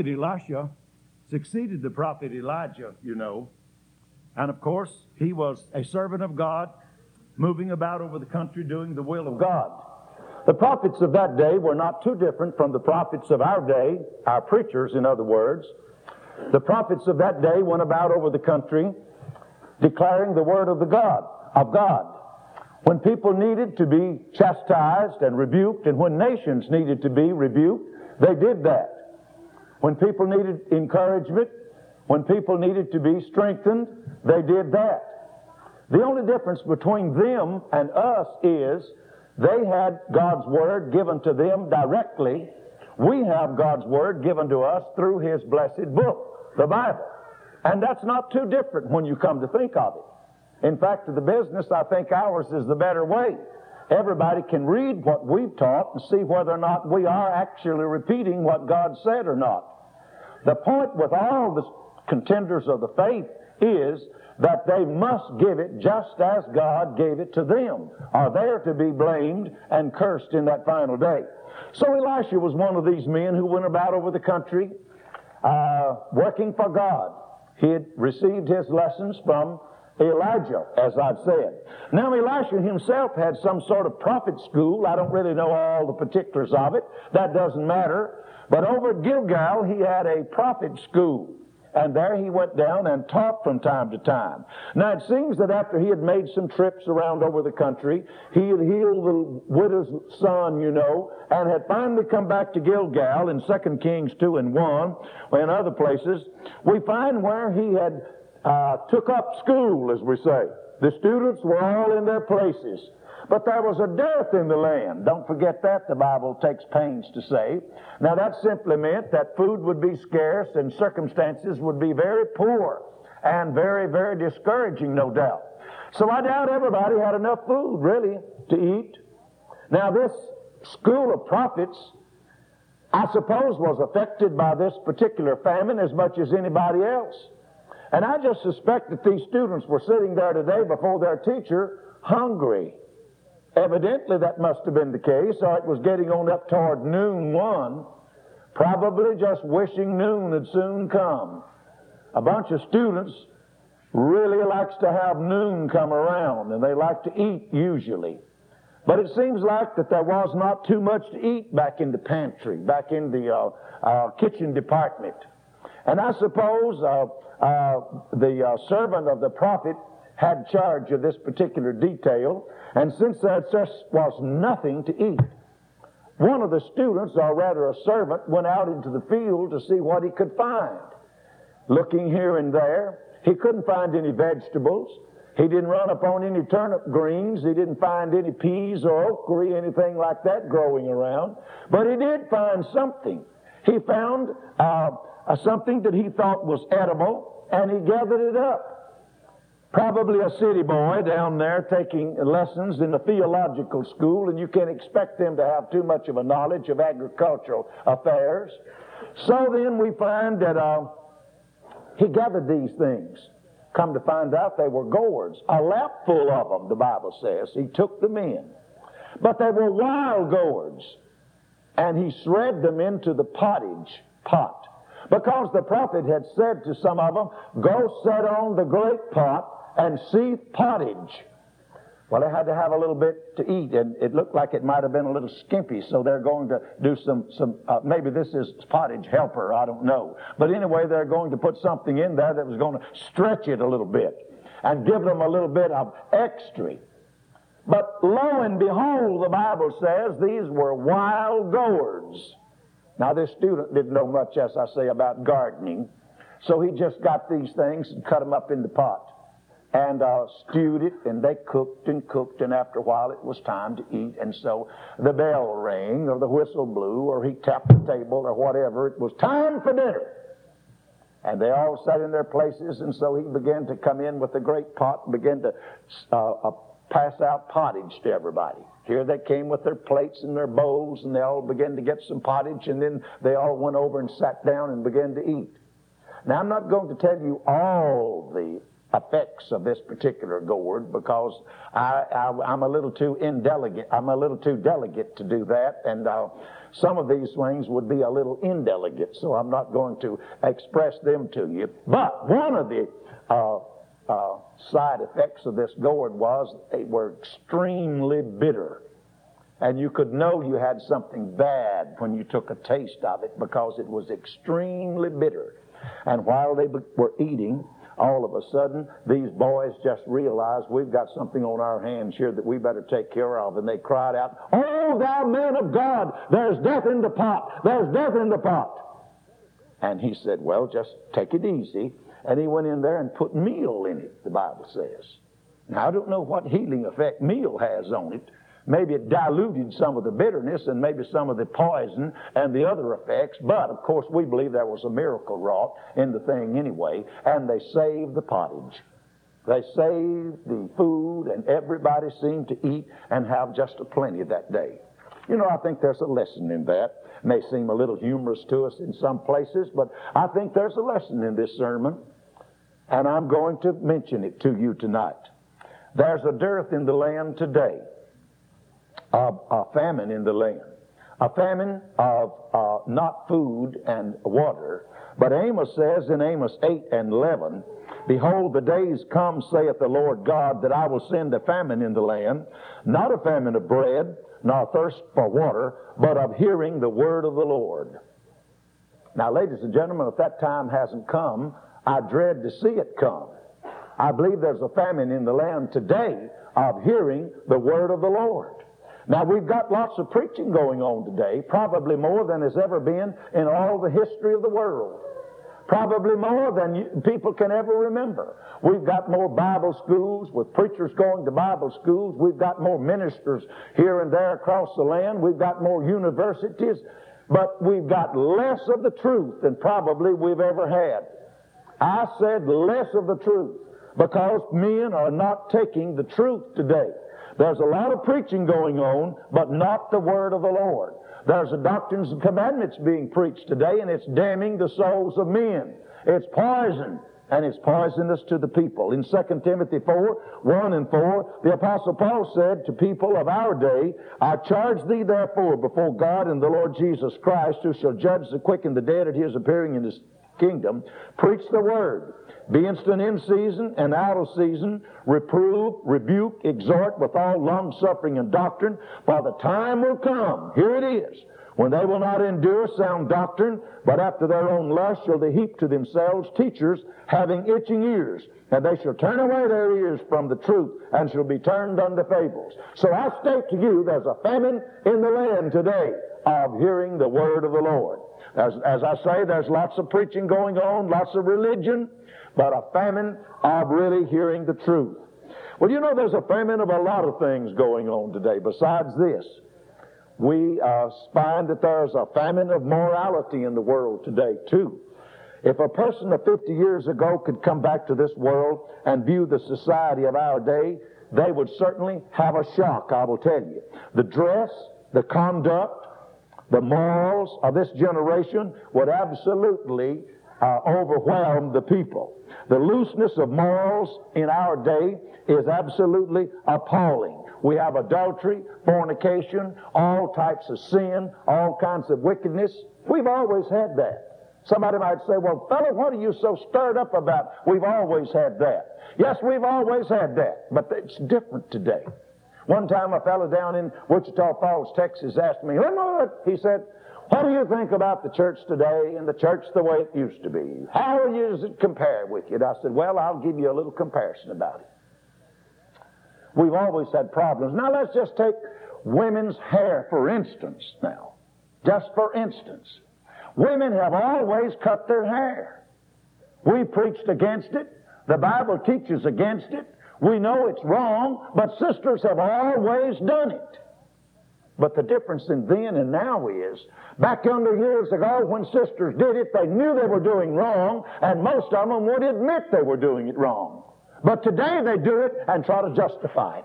prophet Elisha succeeded the prophet Elijah, you know. And of course, he was a servant of God, moving about over the country doing the will of God. The prophets of that day were not too different from the prophets of our day, our preachers, in other words. The prophets of that day went about over the country declaring the word of the God, of God. When people needed to be chastised and rebuked, and when nations needed to be rebuked, they did that. When people needed encouragement, when people needed to be strengthened, they did that. The only difference between them and us is they had God's Word given to them directly. We have God's Word given to us through His blessed book, the Bible. And that's not too different when you come to think of it. In fact, to the business, I think ours is the better way. Everybody can read what we've taught and see whether or not we are actually repeating what God said or not. The point with all the contenders of the faith is that they must give it just as God gave it to them, or they're to be blamed and cursed in that final day. So Elisha was one of these men who went about over the country uh, working for God. He had received his lessons from Elijah, as I've said. Now, Elisha himself had some sort of prophet school. I don't really know all the particulars of it. That doesn't matter. But over at Gilgal, he had a prophet school. And there he went down and taught from time to time. Now it seems that after he had made some trips around over the country, he had healed the widow's son, you know, and had finally come back to Gilgal in 2 Kings 2 and 1, and other places. We find where he had uh, took up school, as we say. The students were all in their places. But there was a dearth in the land. Don't forget that, the Bible takes pains to say. Now, that simply meant that food would be scarce and circumstances would be very poor and very, very discouraging, no doubt. So I doubt everybody had enough food, really, to eat. Now, this school of prophets, I suppose, was affected by this particular famine as much as anybody else. And I just suspect that these students were sitting there today before their teacher hungry Evidently, that must have been the case, or it was getting on up toward noon one, probably just wishing noon had soon come. A bunch of students really likes to have noon come around, and they like to eat usually. But it seems like that there was not too much to eat back in the pantry, back in the uh, uh, kitchen department. And I suppose uh, uh the uh, servant of the prophet had charge of this particular detail, and since there was nothing to eat, one of the students, or rather a servant, went out into the field to see what he could find. Looking here and there, he couldn't find any vegetables. He didn't run upon any turnip greens. He didn't find any peas or okra, anything like that growing around. But he did find something. He found uh, something that he thought was edible, and he gathered it up. Probably a city boy down there taking lessons in a theological school, and you can't expect them to have too much of a knowledge of agricultural affairs. So then we find that uh, he gathered these things. Come to find out they were gourds, a lap full of them, the Bible says. He took them in. But they were wild gourds, and he shred them into the pottage pot. Because the prophet had said to some of them, Go set on the great pot and see pottage. Well, they had to have a little bit to eat, and it looked like it might have been a little skimpy, so they're going to do some, some uh, maybe this is pottage helper, I don't know. But anyway, they're going to put something in there that was going to stretch it a little bit and give them a little bit of extra. But lo and behold, the Bible says these were wild gourds. Now, this student didn't know much, as I say, about gardening, so he just got these things and cut them up in the pot and uh, stewed it, and they cooked and cooked, and after a while it was time to eat. And so the bell rang, or the whistle blew, or he tapped the table, or whatever. It was time for dinner. And they all sat in their places, and so he began to come in with the great pot and began to uh, uh, pass out pottage to everybody. Here they came with their plates and their bowls, and they all began to get some pottage, and then they all went over and sat down and began to eat. Now, I'm not going to tell you all the effects of this particular gourd because I, am a little too indelicate. I'm a little too delicate to do that. And uh, some of these things would be a little indelicate, so I'm not going to express them to you. But one of the uh, uh, side effects of this gourd was they were extremely bitter. And you could know you had something bad when you took a taste of it because it was extremely bitter. And while they were eating, all of a sudden, these boys just realized we've got something on our hands here that we better take care of. And they cried out, Oh, thou man of God, there's death in the pot. There's death in the pot. And he said, Well, just take it easy. And he went in there and put meal in it, the Bible says. Now, I don't know what healing effect meal has on it, Maybe it diluted some of the bitterness and maybe some of the poison and the other effects, but of course we believe there was a miracle wrought in the thing anyway, and they saved the pottage. They saved the food, and everybody seemed to eat and have just a plenty that day. You know, I think there's a lesson in that. It may seem a little humorous to us in some places, but I think there's a lesson in this sermon, and I'm going to mention it to you tonight. There's a dearth in the land today a, a famine in the land. A famine of uh, not food and water. But Amos says in Amos 8 and 11, Behold, the days come, saith the Lord God, that I will send a famine in the land, not a famine of bread, nor thirst for water, but of hearing the word of the Lord. Now, ladies and gentlemen, if that time hasn't come, I dread to see it come. I believe there's a famine in the land today of hearing the word of the Lord. Now, we've got lots of preaching going on today, probably more than has ever been in all the history of the world. Probably more than you, people can ever remember. We've got more Bible schools with preachers going to Bible schools. We've got more ministers here and there across the land. We've got more universities. But we've got less of the truth than probably we've ever had. I said less of the truth because men are not taking the truth today. There's a lot of preaching going on, but not the word of the Lord. There's a doctrines and commandments being preached today, and it's damning the souls of men. It's poison, and it's poisonous to the people. In 2 Timothy 4, 1 and 4, the Apostle Paul said to people of our day, I charge thee therefore before God and the Lord Jesus Christ, who shall judge the quick and the dead at his appearing in his kingdom, preach the word. Be instant in season and out of season. Reprove, rebuke, exhort with all long suffering and doctrine. For the time will come, here it is, when they will not endure sound doctrine, but after their own lust shall they heap to themselves teachers having itching ears. And they shall turn away their ears from the truth and shall be turned unto fables. So I state to you, there's a famine in the land today of hearing the word of the Lord. As, as I say, there's lots of preaching going on, lots of religion, but a famine of really hearing the truth. Well, you know, there's a famine of a lot of things going on today besides this. We uh, find that there's a famine of morality in the world today, too. If a person of 50 years ago could come back to this world and view the society of our day, they would certainly have a shock, I will tell you. The dress, the conduct, the morals of this generation would absolutely uh, overwhelm the people. The looseness of morals in our day is absolutely appalling. We have adultery, fornication, all types of sin, all kinds of wickedness. We've always had that. Somebody might say, well, fellow, what are you so stirred up about? We've always had that. Yes, we've always had that, but it's different today. One time a fellow down in Wichita Falls, Texas asked me, he said, what do you think about the church today and the church the way it used to be? How does it compare with? And I said, Well, I'll give you a little comparison about it. We've always had problems. Now let's just take women's hair, for instance, now. Just for instance. Women have always cut their hair. We preached against it. The Bible teaches against it. We know it's wrong, but sisters have always done it. But the difference in then and now is, back under years ago when sisters did it, they knew they were doing wrong, and most of them would admit they were doing it wrong. But today they do it and try to justify it.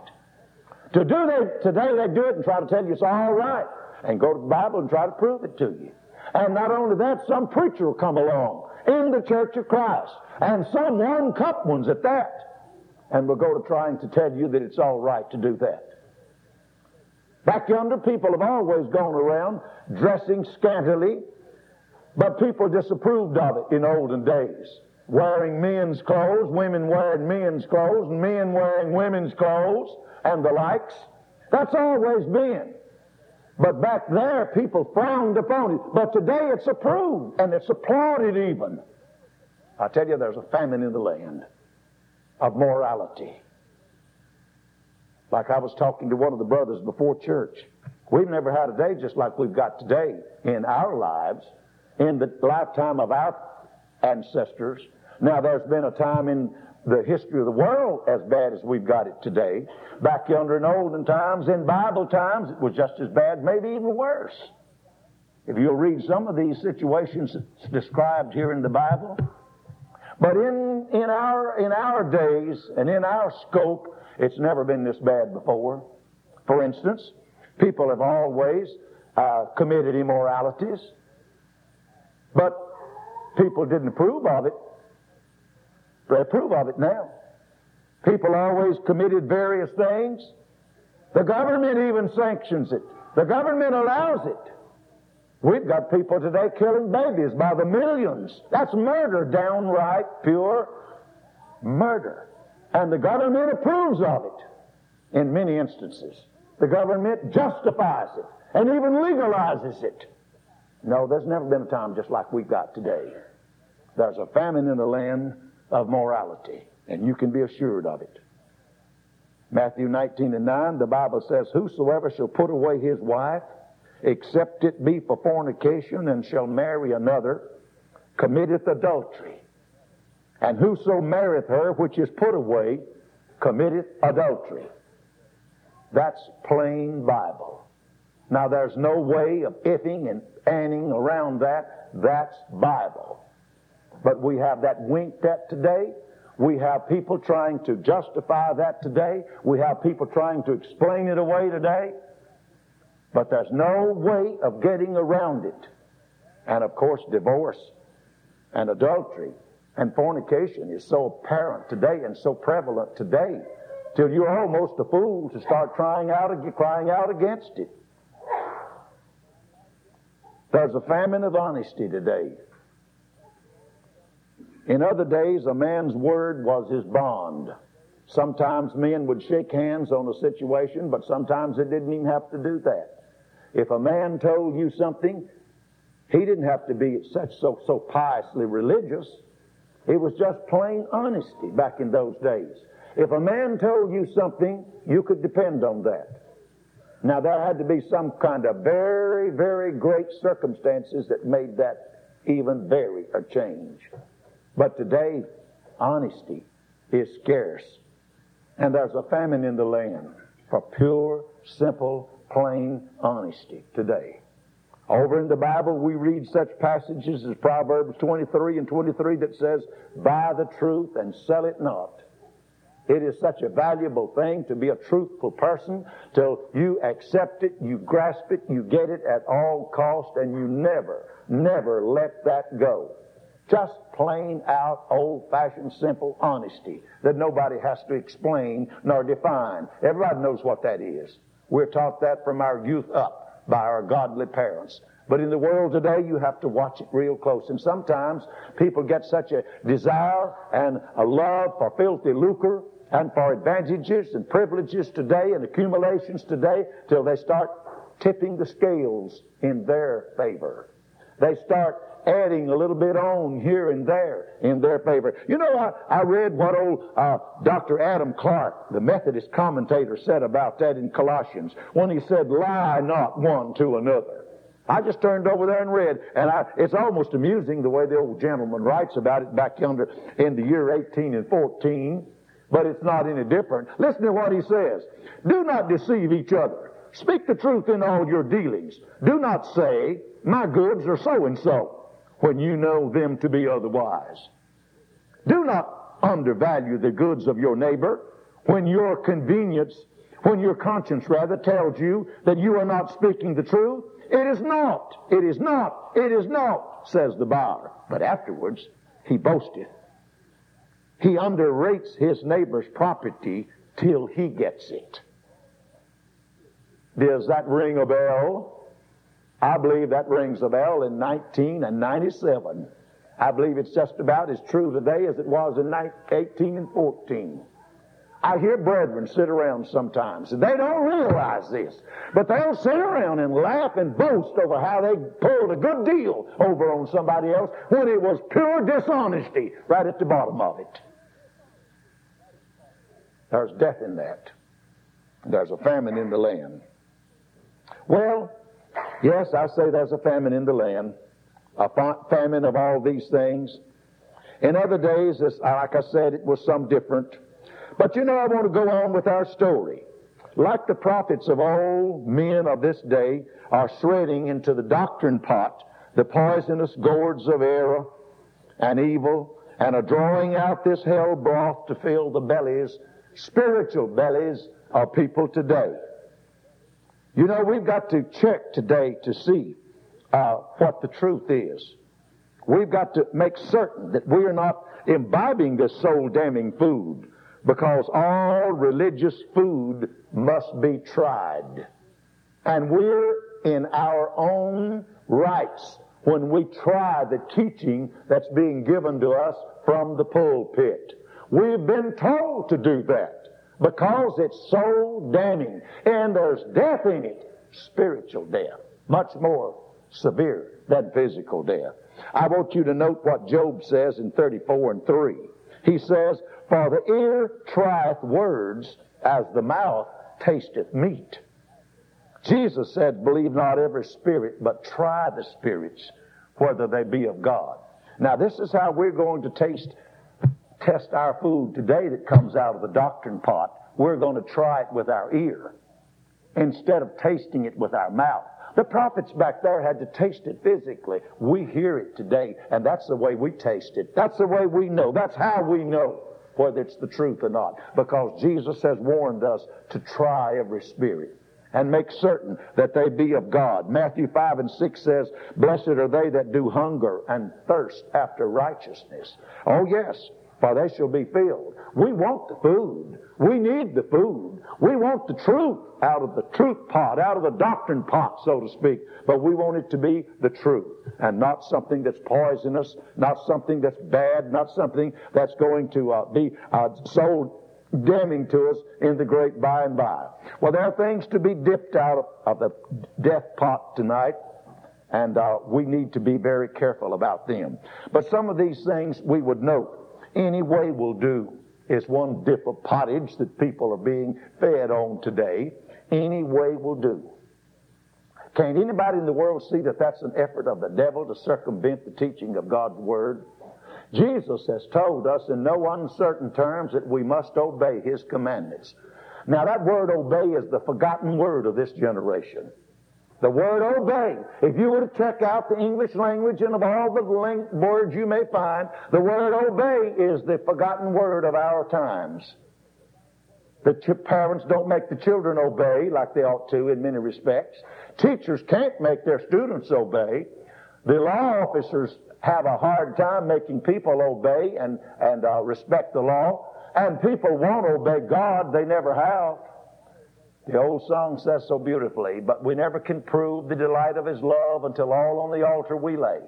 To do they, today they do it and try to tell you it's all right, and go to the Bible and try to prove it to you. And not only that, some preacher will come along in the Church of Christ, and some one cup ones at that, and will go to trying to tell you that it's all right to do that. Back yonder, people have always gone around dressing scantily, but people disapproved of it in olden days. Wearing men's clothes, women wearing men's clothes, and men wearing women's clothes, and the likes. That's always been. But back there, people frowned upon it. But today it's approved, and it's applauded even. I tell you, there's a famine in the land of morality. Like I was talking to one of the brothers before church. We've never had a day just like we've got today in our lives, in the lifetime of our ancestors. Now, there's been a time in the history of the world as bad as we've got it today. Back yonder in olden times, in Bible times, it was just as bad, maybe even worse. If you'll read some of these situations described here in the Bible. But in, in, our, in our days and in our scope, it's never been this bad before. For instance, people have always uh, committed immoralities, but people didn't approve of it. They approve of it now. People always committed various things. The government even sanctions it. The government allows it. We've got people today killing babies by the millions. That's murder, downright pure murder. And the government approves of it in many instances. The government justifies it and even legalizes it. No, there's never been a time just like we've got today. There's a famine in the land of morality, and you can be assured of it. Matthew 19 and 9, the Bible says, Whosoever shall put away his wife, except it be for fornication, and shall marry another, committeth adultery. And whoso marrieth her which is put away committeth adultery. That's plain Bible. Now there's no way of ifing and anning around that. That's Bible. But we have that winked at today. We have people trying to justify that today. We have people trying to explain it away today. But there's no way of getting around it. And of course, divorce and adultery and fornication is so apparent today and so prevalent today till you're almost a fool to start crying out, crying out against it. There's a famine of honesty today. In other days, a man's word was his bond. Sometimes men would shake hands on a situation, but sometimes they didn't even have to do that. If a man told you something, he didn't have to be such so so piously religious. It was just plain honesty back in those days. If a man told you something, you could depend on that. Now, there had to be some kind of very, very great circumstances that made that even very a change. But today, honesty is scarce. And there's a famine in the land for pure, simple, plain honesty today. Over in the Bible, we read such passages as Proverbs 23 and 23 that says, Buy the truth and sell it not. It is such a valuable thing to be a truthful person till you accept it, you grasp it, you get it at all cost, and you never, never let that go. Just plain out, old fashioned, simple honesty that nobody has to explain nor define. Everybody knows what that is. We're taught that from our youth up by our godly parents. But in the world today, you have to watch it real close. And sometimes people get such a desire and a love for filthy lucre and for advantages and privileges today and accumulations today till they start tipping the scales in their favor. They start adding a little bit on here and there in their favor. You know, I, I read what old uh, Dr. Adam Clarke, the Methodist commentator, said about that in Colossians when he said, Lie not one to another. I just turned over there and read, and I, it's almost amusing the way the old gentleman writes about it back yonder in the year 18 and 14, but it's not any different. Listen to what he says. Do not deceive each other. Speak the truth in all your dealings. Do not say, my goods are so and so when you know them to be otherwise. Do not undervalue the goods of your neighbor when your convenience, when your conscience rather tells you that you are not speaking the truth. It is not, it is not, it is not, says the buyer. But afterwards, he boasteth. He underrates his neighbor's property till he gets it. Does that ring a bell? I believe that rings a bell in 1997. I believe it's just about as true today as it was in 18 and 14. I hear brethren sit around sometimes, and they don't realize this, but they'll sit around and laugh and boast over how they pulled a good deal over on somebody else when it was pure dishonesty right at the bottom of it. There's death in that. There's a famine in the land. Well, yes, I say there's a famine in the land, a famine of all these things. In other days, uh, like I said, it was some different. But you know, I want to go on with our story. Like the prophets of old, men of this day are shredding into the doctrine pot the poisonous gourds of error and evil and are drawing out this hell broth to fill the bellies, spiritual bellies of people today. You know, we've got to check today to see uh, what the truth is. We've got to make certain that we are not imbibing this soul damning food because all religious food must be tried. And we're in our own rights when we try the teaching that's being given to us from the pulpit. We've been told to do that because it's so damning and there's death in it, spiritual death, much more severe than physical death. I want you to note what Job says in 34 and 3. He says, For the ear trieth words as the mouth tasteth meat. Jesus said, Believe not every spirit, but try the spirits, whether they be of God. Now, this is how we're going to taste, test our food today that comes out of the doctrine pot. We're going to try it with our ear instead of tasting it with our mouth. The prophets back there had to taste it physically. We hear it today, and that's the way we taste it. That's the way we know. That's how we know whether it's the truth or not. Because Jesus has warned us to try every spirit and make certain that they be of God. Matthew 5 and 6 says, Blessed are they that do hunger and thirst after righteousness. Oh, yes for they shall be filled. We want the food. We need the food. We want the truth out of the truth pot, out of the doctrine pot, so to speak. But we want it to be the truth and not something that's poisonous, not something that's bad, not something that's going to uh, be uh, so damning to us in the great by and by. Well, there are things to be dipped out of, of the death pot tonight and uh, we need to be very careful about them. But some of these things we would note. Any way will do is one dip of pottage that people are being fed on today. Any way will do. Can't anybody in the world see that that's an effort of the devil to circumvent the teaching of God's Word? Jesus has told us in no uncertain terms that we must obey His commandments. Now that word obey is the forgotten word of this generation. The word obey. If you were to check out the English language and of all the words you may find, the word obey is the forgotten word of our times. The parents don't make the children obey like they ought to in many respects. Teachers can't make their students obey. The law officers have a hard time making people obey and, and uh, respect the law. And people won't obey God, they never have. The old song says so beautifully, but we never can prove the delight of His love until all on the altar we lay.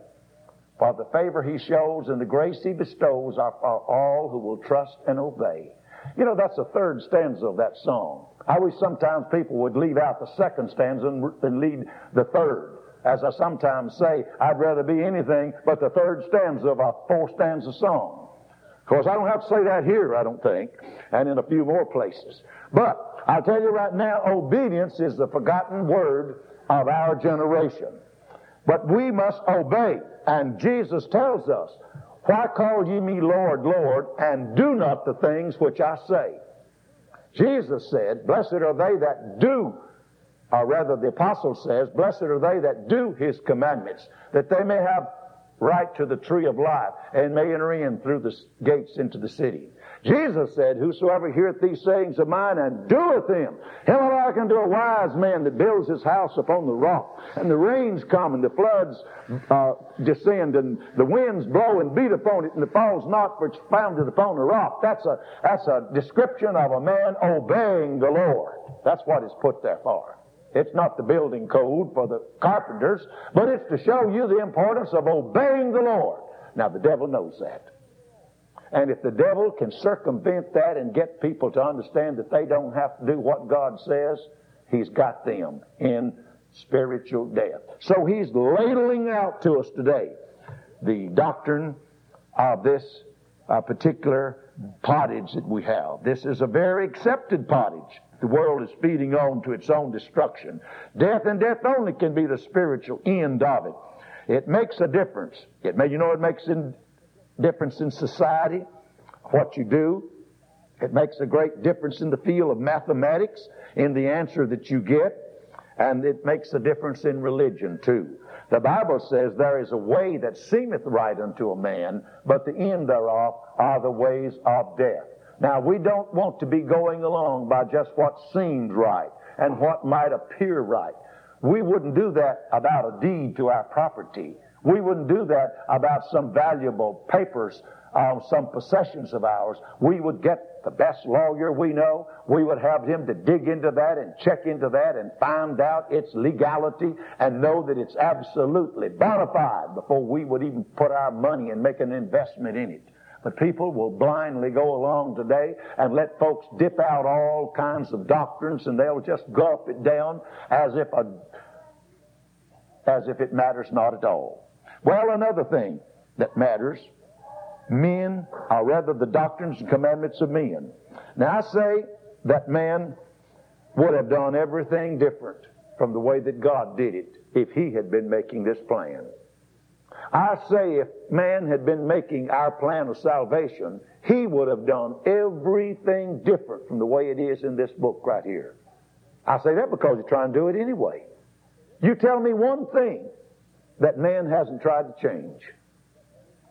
For the favor He shows and the grace He bestows are for all who will trust and obey. You know, that's the third stanza of that song. I wish sometimes people would leave out the second stanza and lead the third. As I sometimes say, I'd rather be anything but the third stanza of a four stanza song. Of course, I don't have to say that here, I don't think, and in a few more places. But I'll tell you right now, obedience is the forgotten word of our generation. But we must obey. And Jesus tells us, Why call ye me Lord, Lord, and do not the things which I say? Jesus said, Blessed are they that do, or rather the apostle says, Blessed are they that do his commandments, that they may have right to the tree of life and may enter in through the gates into the city. Jesus said, Whosoever heareth these sayings of mine and doeth them, him will I to a wise man that builds his house upon the rock. And the rains come and the floods uh, descend and the winds blow and beat upon it and it falls not for it's founded upon the rock. That's a, that's a description of a man obeying the Lord. That's what it's put there for. It's not the building code for the carpenters, but it's to show you the importance of obeying the Lord. Now, the devil knows that. And if the devil can circumvent that and get people to understand that they don't have to do what God says, he's got them in spiritual death. So he's ladling out to us today the doctrine of this uh, particular pottage that we have. This is a very accepted pottage. The world is feeding on to its own destruction. Death and death only can be the spiritual end of it. It makes a difference. It may, you know, it makes a difference in society, what you do. It makes a great difference in the field of mathematics, in the answer that you get, and it makes a difference in religion too. The Bible says there is a way that seemeth right unto a man, but the end thereof are the ways of death. Now we don't want to be going along by just what seems right and what might appear right. We wouldn't do that about a deed to our property. We wouldn't do that about some valuable papers on some possessions of ours. We would get the best lawyer we know. We would have him to dig into that and check into that and find out its legality and know that it's absolutely bona fide before we would even put our money and make an investment in it. But people will blindly go along today and let folks dip out all kinds of doctrines and they'll just gulp it down as if a, as if it matters not at all. Well, another thing that matters, men, or rather the doctrines and commandments of men. Now I say that man would have done everything different from the way that God did it if he had been making this plan. I say if man had been making our plan of salvation, he would have done everything different from the way it is in this book right here. I say that because you're trying to do it anyway. You tell me one thing that man hasn't tried to change.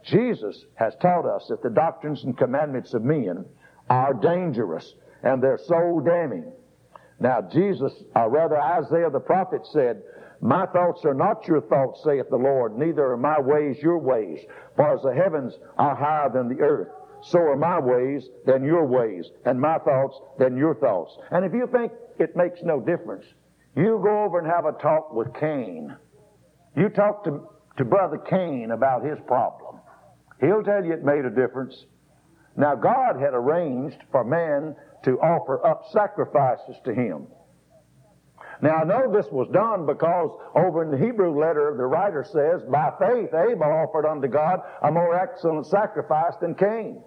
Jesus has taught us that the doctrines and commandments of men are dangerous and they're soul damning. Now, Jesus, or rather Isaiah the prophet said, my thoughts are not your thoughts, saith the Lord, neither are my ways your ways. For as the heavens are higher than the earth, so are my ways than your ways, and my thoughts than your thoughts. And if you think it makes no difference, you go over and have a talk with Cain. You talk to, to Brother Cain about his problem. He'll tell you it made a difference. Now, God had arranged for man to offer up sacrifices to him. Now I know this was done because over in the Hebrew letter the writer says, by faith Abel offered unto God a more excellent sacrifice than Cain.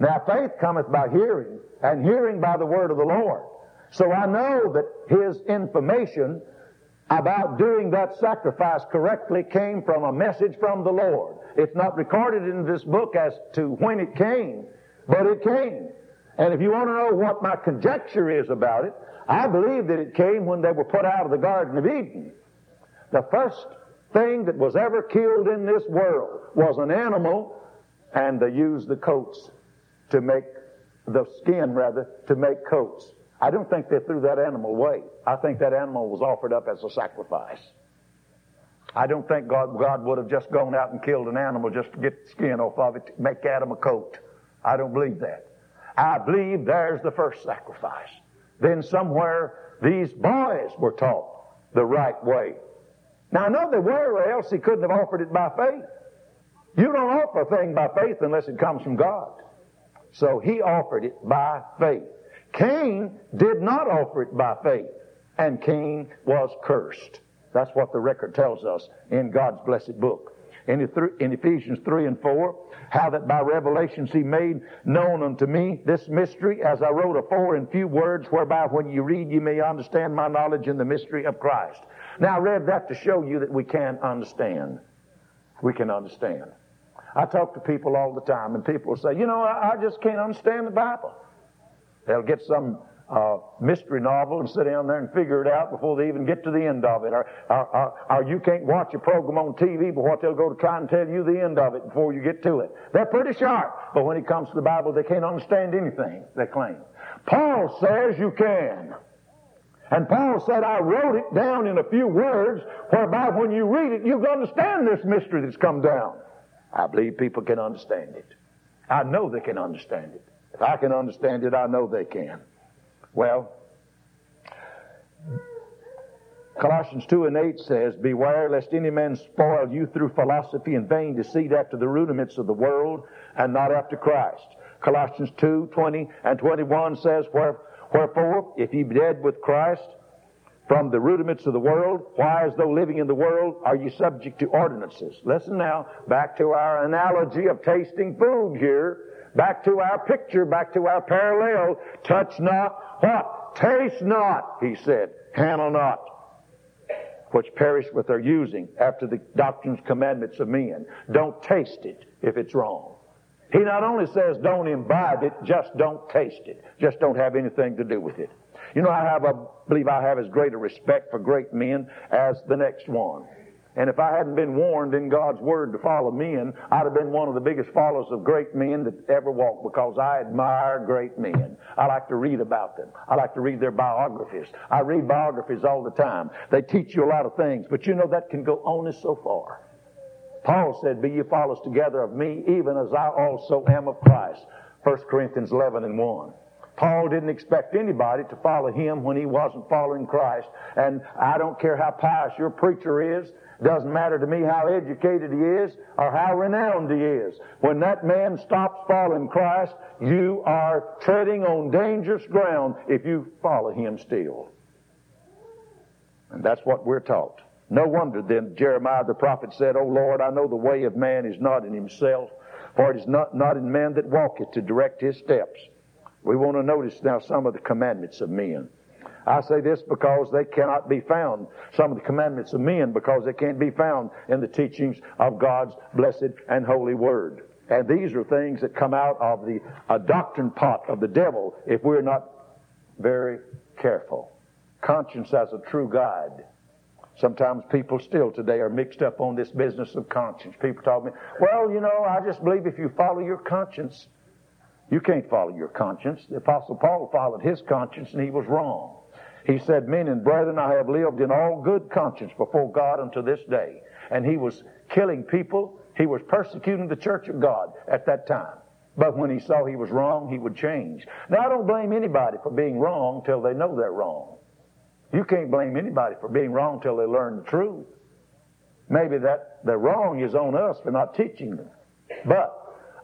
Now faith cometh by hearing, and hearing by the word of the Lord. So I know that his information about doing that sacrifice correctly came from a message from the Lord. It's not recorded in this book as to when it came, but it came. And if you want to know what my conjecture is about it, I believe that it came when they were put out of the Garden of Eden. The first thing that was ever killed in this world was an animal, and they used the coats to make, the skin rather, to make coats. I don't think they threw that animal away. I think that animal was offered up as a sacrifice. I don't think God, God would have just gone out and killed an animal just to get the skin off of it to make Adam a coat. I don't believe that. I believe there's the first sacrifice. Then somewhere these boys were taught the right way. Now I know they were, or else he couldn't have offered it by faith. You don't offer a thing by faith unless it comes from God. So he offered it by faith. Cain did not offer it by faith, and Cain was cursed. That's what the record tells us in God's blessed book in, Ephesians 3 and 4, how that by revelations he made known unto me this mystery, as I wrote afore in few words, whereby when you read you may understand my knowledge in the mystery of Christ. Now I read that to show you that we can understand. We can understand. I talk to people all the time, and people say, you know, I, I just can't understand the Bible. They'll get some uh, mystery novel and sit down there and figure it out before they even get to the end of it. Or, or, or, or, you can't watch a program on TV, but what they'll go to try and tell you the end of it before you get to it. They're pretty sharp, but when it comes to the Bible, they can't understand anything they claim. Paul says you can. And Paul said, I wrote it down in a few words, whereby when you read it, you'll understand this mystery that's come down. I believe people can understand it. I know they can understand it. If I can understand it, I know they can. Well, Colossians 2 and 8 says, Beware lest any man spoil you through philosophy and vain deceit after the rudiments of the world and not after Christ. Colossians 2, 20 and 21 says, Wherefore, if ye be dead with Christ from the rudiments of the world, why as though living in the world are you subject to ordinances? Listen now, back to our analogy of tasting food here, back to our picture, back to our parallel. Touch not what? Taste not, he said. Handle not which perish with their using after the doctrines, commandments of men. Don't taste it if it's wrong. He not only says don't imbibe it, just don't taste it. Just don't have anything to do with it. You know, I have, I believe I have as great a respect for great men as the next one. And if I hadn't been warned in God's Word to follow men, I'd have been one of the biggest followers of great men that ever walked because I admire great men. I like to read about them. I like to read their biographies. I read biographies all the time. They teach you a lot of things, but you know that can go only so far. Paul said, Be ye followers together of me, even as I also am of Christ. 1 Corinthians 11 and 1. Paul didn't expect anybody to follow him when he wasn't following Christ. And I don't care how pious your preacher is. Doesn't matter to me how educated he is or how renowned he is. When that man stops following Christ, you are treading on dangerous ground if you follow him still. And that's what we're taught. No wonder then Jeremiah the prophet said, O Lord, I know the way of man is not in himself, for it is not, not in man that walketh to direct his steps. We want to notice now some of the commandments of men. I say this because they cannot be found, some of the commandments of men, because they can't be found in the teachings of God's blessed and holy word. And these are things that come out of the a doctrine pot of the devil if we're not very careful. Conscience as a true guide. Sometimes people still today are mixed up on this business of conscience. People talk to me, well, you know, I just believe if you follow your conscience, you can't follow your conscience. The Apostle Paul followed his conscience and he was wrong. He said, Men and brethren, I have lived in all good conscience before God unto this day. And he was killing people. He was persecuting the church of God at that time. But when he saw he was wrong, he would change. Now, I don't blame anybody for being wrong till they know they're wrong. You can't blame anybody for being wrong till they learn the truth. Maybe that the wrong is on us for not teaching them. But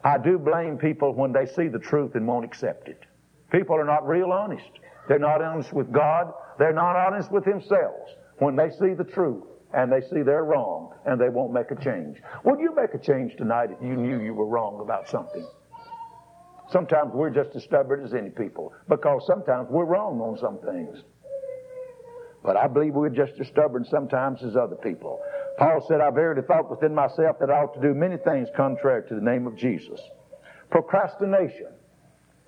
I do blame people when they see the truth and won't accept it. People are not real honest. They're not honest with God. They're not honest with themselves when they see the truth and they see they're wrong and they won't make a change. Would you make a change tonight if you knew you were wrong about something? Sometimes we're just as stubborn as any people because sometimes we're wrong on some things. But I believe we're just as stubborn sometimes as other people. Paul said, I verily thought within myself that I ought to do many things contrary to the name of Jesus. Procrastination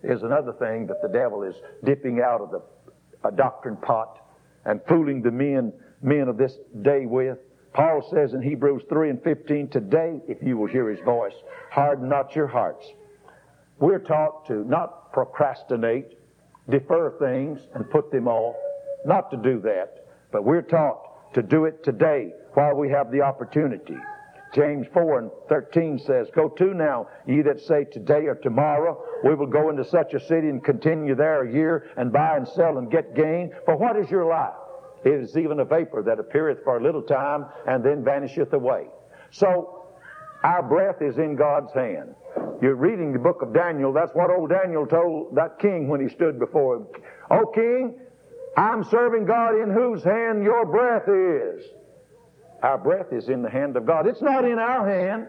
is another thing that the devil is dipping out of the a doctrine pot and fooling the men, men of this day with. Paul says in Hebrews 3 and 15, Today, if you will hear his voice, harden not your hearts. We're taught to not procrastinate, defer things, and put them off. Not to do that. But we're taught to do it today while we have the opportunity. James 4 and 13 says, Go to now, ye that say today or tomorrow, we will go into such a city and continue there a year and buy and sell and get gain. For what is your life? It is even a vapor that appeareth for a little time and then vanisheth away. So, our breath is in God's hand. You're reading the book of Daniel. That's what old Daniel told that king when he stood before him. O king, I'm serving God in whose hand your breath is. Our breath is in the hand of God. It's not in our hand.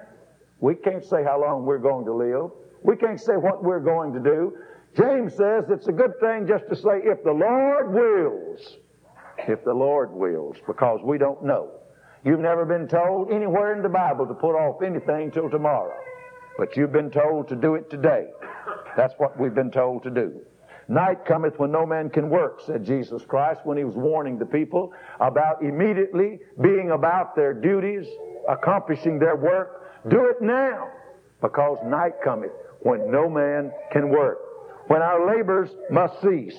We can't say how long we're going to live. We can't say what we're going to do. James says it's a good thing just to say, if the Lord wills, if the Lord wills, because we don't know. You've never been told anywhere in the Bible to put off anything till tomorrow. But you've been told to do it today. That's what we've been told to do. Night cometh when no man can work, said Jesus Christ when he was warning the people about immediately being about their duties, accomplishing their work. Do it now, because night cometh when no man can work. When our labors must cease,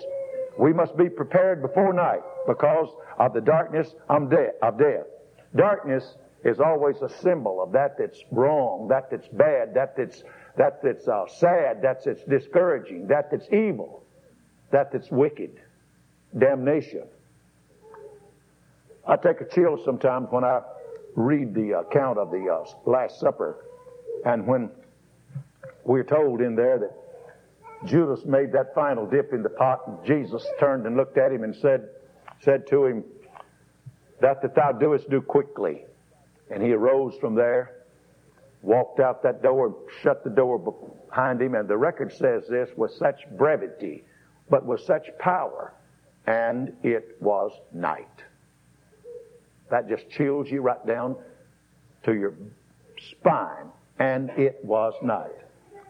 we must be prepared before night because of the darkness of death. Darkness is always a symbol of that that's wrong, that that's bad, that that's that that's uh, sad, that that's discouraging, that that's evil that that's wicked, damnation. I take a chill sometimes when I read the account of the uh, Last Supper, and when we're told in there that Judas made that final dip in the pot, and Jesus turned and looked at him and said, said to him, That that thou doest do quickly. And he arose from there, walked out that door, shut the door behind him, and the record says this with such brevity, but with such power, and it was night. That just chills you right down to your spine, and it was night.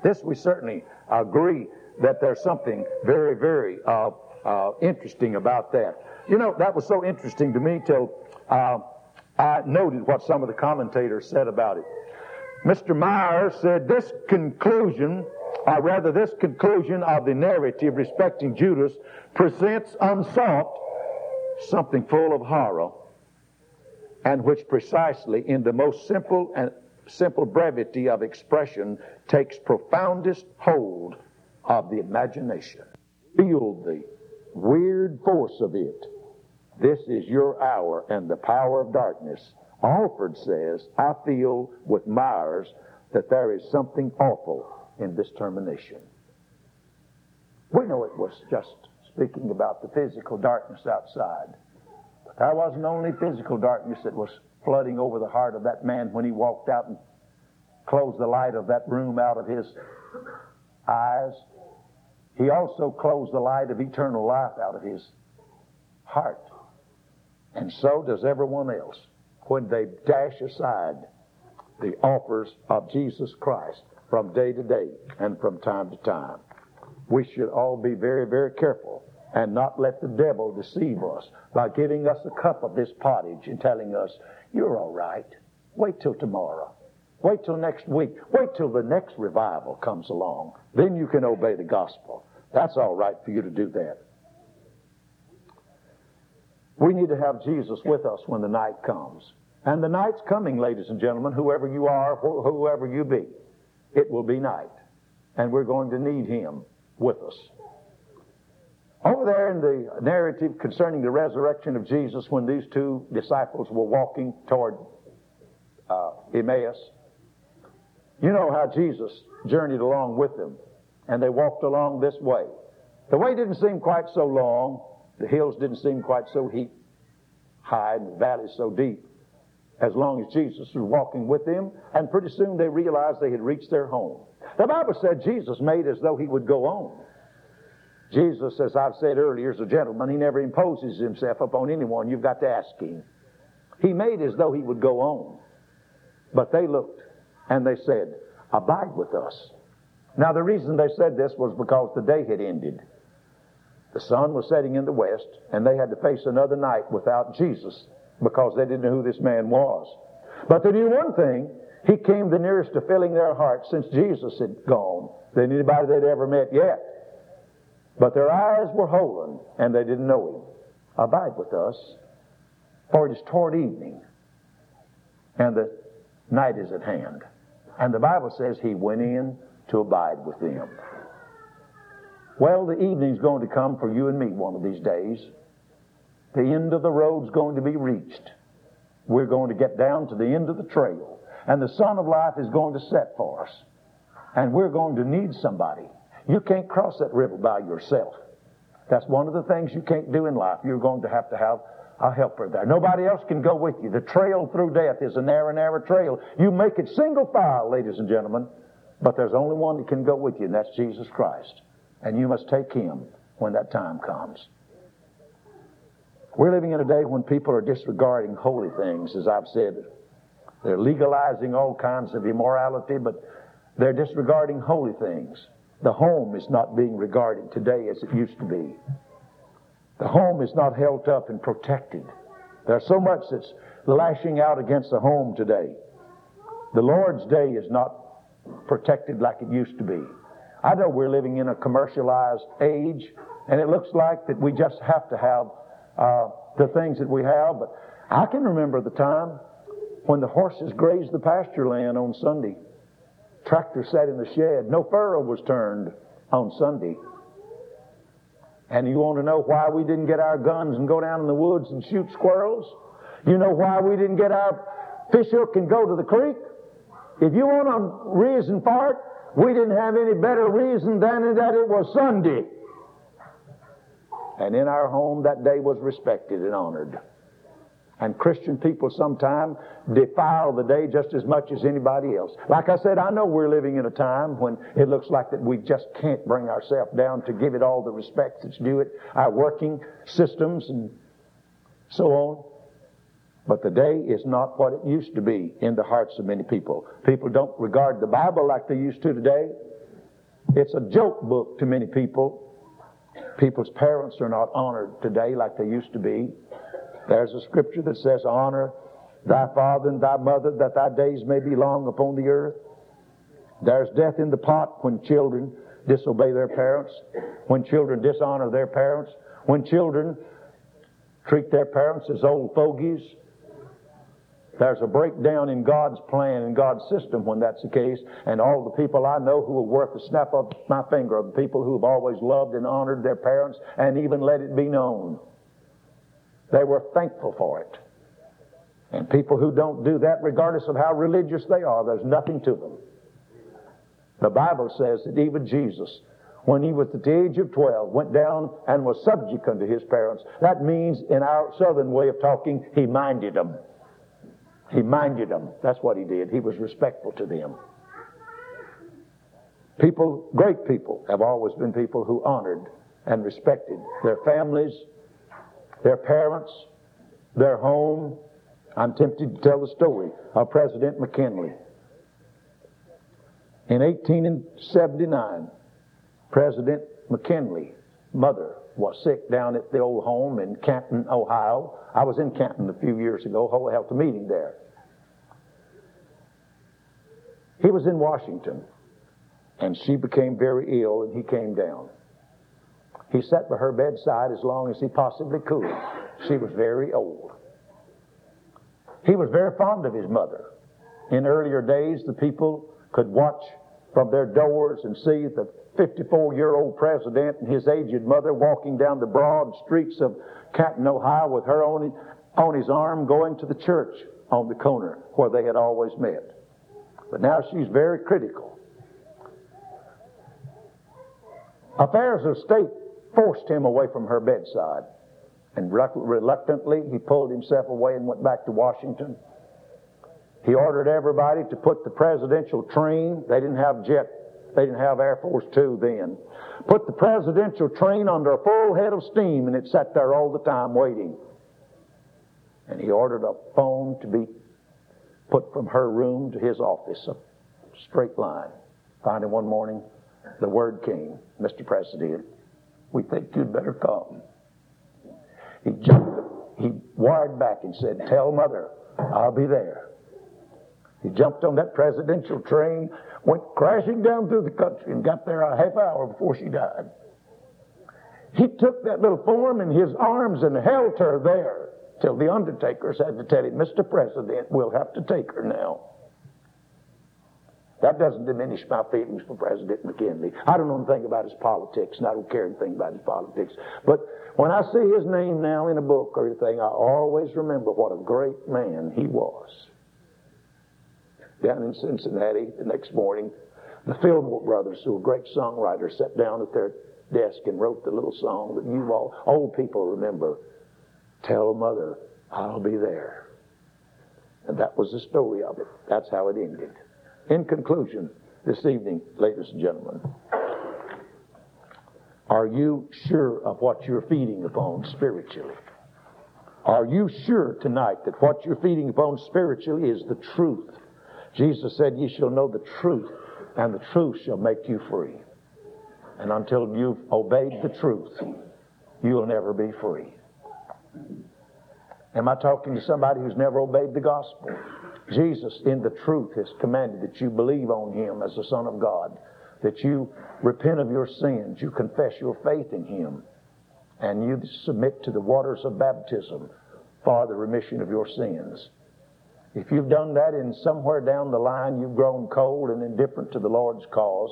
This we certainly agree that there's something very, very uh, uh, interesting about that. You know, that was so interesting to me till uh, I noted what some of the commentators said about it. Mr. Meyer said this conclusion, or rather this conclusion of the narrative respecting Judas presents um, unsought something full of horror and which precisely in the most simple and simple brevity of expression takes profoundest hold of the imagination. Feel the weird force of it. This is your hour and the power of darkness. Alford says, I feel with Myers that there is something awful in this termination. We know it was just speaking about the physical darkness outside. But there wasn't only physical darkness that was flooding over the heart of that man when he walked out and closed the light of that room out of his eyes. He also closed the light of eternal life out of his heart. And so does everyone else when they dash aside the offers of Jesus Christ from day to day and from time to time. We should all be very, very careful and not let the devil deceive us by giving us a cup of this pottage and telling us, you're all right. Wait till tomorrow. Wait till next week. Wait till the next revival comes along. Then you can obey the gospel. That's all right for you to do that. We need to have Jesus with us when the night comes. And the night's coming, ladies and gentlemen, whoever you are, wh- whoever you be. It will be night. And we're going to need Him with us. Over there in the narrative concerning the resurrection of Jesus, when these two disciples were walking toward uh, Emmaus, you know how Jesus journeyed along with them, and they walked along this way. The way didn't seem quite so long, the hills didn't seem quite so heap, high, and the valleys so deep, as long as Jesus was walking with them, and pretty soon they realized they had reached their home. The Bible said Jesus made as though he would go on. Jesus, as I've said earlier, is a gentleman. He never imposes himself upon anyone. You've got to ask him. He made as though he would go on. But they looked and they said, Abide with us. Now, the reason they said this was because the day had ended. The sun was setting in the west, and they had to face another night without Jesus because they didn't know who this man was. But they knew one thing. He came the nearest to filling their hearts since Jesus had gone than anybody they'd ever met yet. But their eyes were holden, and they didn't know him. Abide with us, for it is toward evening, and the night is at hand. And the Bible says he went in to abide with them. Well, the evening's going to come for you and me one of these days. The end of the road's going to be reached. We're going to get down to the end of the trail. And the sun of life is going to set for us. And we're going to need somebody. You can't cross that river by yourself. That's one of the things you can't do in life. You're going to have to have a helper there. Nobody else can go with you. The trail through death is a narrow, narrow trail. You make it single file, ladies and gentlemen, but there's only one that can go with you, and that's Jesus Christ. And you must take him when that time comes. We're living in a day when people are disregarding holy things, as I've said. They're legalizing all kinds of immorality, but they're disregarding holy things. The home is not being regarded today as it used to be. The home is not held up and protected. There's so much that's lashing out against the home today. The Lord's day is not protected like it used to be. I know we're living in a commercialized age, and it looks like that we just have to have uh, the things that we have. But I can remember the time when the horses grazed the pasture land on Sunday. Tractor sat in the shed. No furrow was turned on Sunday. And you want to know why we didn't get our guns and go down in the woods and shoot squirrels? You know why we didn't get our fish hook and go to the creek? If you want a reason for it, we didn't have any better reason than that it was Sunday. And in our home, that day was respected and honored. And Christian people sometimes defile the day just as much as anybody else. Like I said, I know we're living in a time when it looks like that we just can't bring ourselves down to give it all the respect that's due it, our working systems and so on. But the day is not what it used to be in the hearts of many people. People don't regard the Bible like they used to today. It's a joke book to many people. People's parents are not honored today like they used to be. There's a scripture that says, Honor thy father and thy mother, that thy days may be long upon the earth. There's death in the pot when children disobey their parents, when children dishonor their parents, when children treat their parents as old fogies, there's a breakdown in God's plan and God's system when that's the case. And all the people I know who are worth the snap of my finger are the people who have always loved and honored their parents and even let it be known. They were thankful for it. And people who don't do that, regardless of how religious they are, there's nothing to them. The Bible says that even Jesus, when he was at the age of 12, went down and was subject unto his parents. That means, in our southern way of talking, he minded them. He minded them. That's what he did. He was respectful to them. People, great people, have always been people who honored and respected their families, their parents, their home. I'm tempted to tell the story of President McKinley. In 1879, President McKinley, mother, was sick down at the old home in Canton, Ohio. I was in Canton a few years ago, held a meeting there. He was in Washington, and she became very ill, and he came down. He sat by her bedside as long as he possibly could. She was very old. He was very fond of his mother. In earlier days, the people could watch from their doors and see the 54 year old president and his aged mother walking down the broad streets of Canton, Ohio, with her on, on his arm going to the church on the corner where they had always met. But now she's very critical. Affairs of state forced him away from her bedside. And reluctantly, he pulled himself away and went back to Washington. He ordered everybody to put the presidential train, they didn't have jet, they didn't have Air Force Two then, put the presidential train under a full head of steam and it sat there all the time waiting. And he ordered a phone to be put from her room to his office, a straight line. Finally, one morning, the word came, Mr. President, we think you'd better come. He jumped, he wired back and said, Tell mother, I'll be there. He jumped on that presidential train, went crashing down through the country, and got there a half hour before she died. He took that little form in his arms and held her there till the undertakers had to tell him, Mr. President, we'll have to take her now. That doesn't diminish my feelings for President McKinley. I don't know anything about his politics, and I don't care anything about his politics. But when I see his name now in a book or anything, I always remember what a great man he was. Down in Cincinnati the next morning, the Fillmore brothers, who were great songwriters, sat down at their desk and wrote the little song that you all old people remember. Tell mother I'll be there. And that was the story of it. That's how it ended. In conclusion, this evening, ladies and gentlemen, are you sure of what you're feeding upon spiritually? Are you sure tonight that what you're feeding upon spiritually is the truth? Jesus said, Ye shall know the truth, and the truth shall make you free. And until you've obeyed the truth, you'll never be free. Am I talking to somebody who's never obeyed the gospel? Jesus, in the truth, has commanded that you believe on Him as the Son of God, that you repent of your sins, you confess your faith in Him, and you submit to the waters of baptism for the remission of your sins. If you've done that and somewhere down the line you've grown cold and indifferent to the Lord's cause,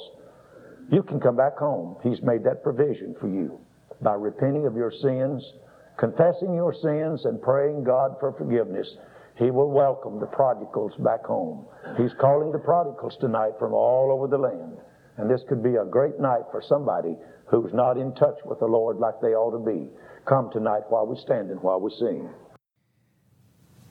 you can come back home. He's made that provision for you by repenting of your sins confessing your sins and praying God for forgiveness, He will welcome the prodigals back home. He's calling the prodigals tonight from all over the land. And this could be a great night for somebody who's not in touch with the Lord like they ought to be. Come tonight while we stand and while we sing.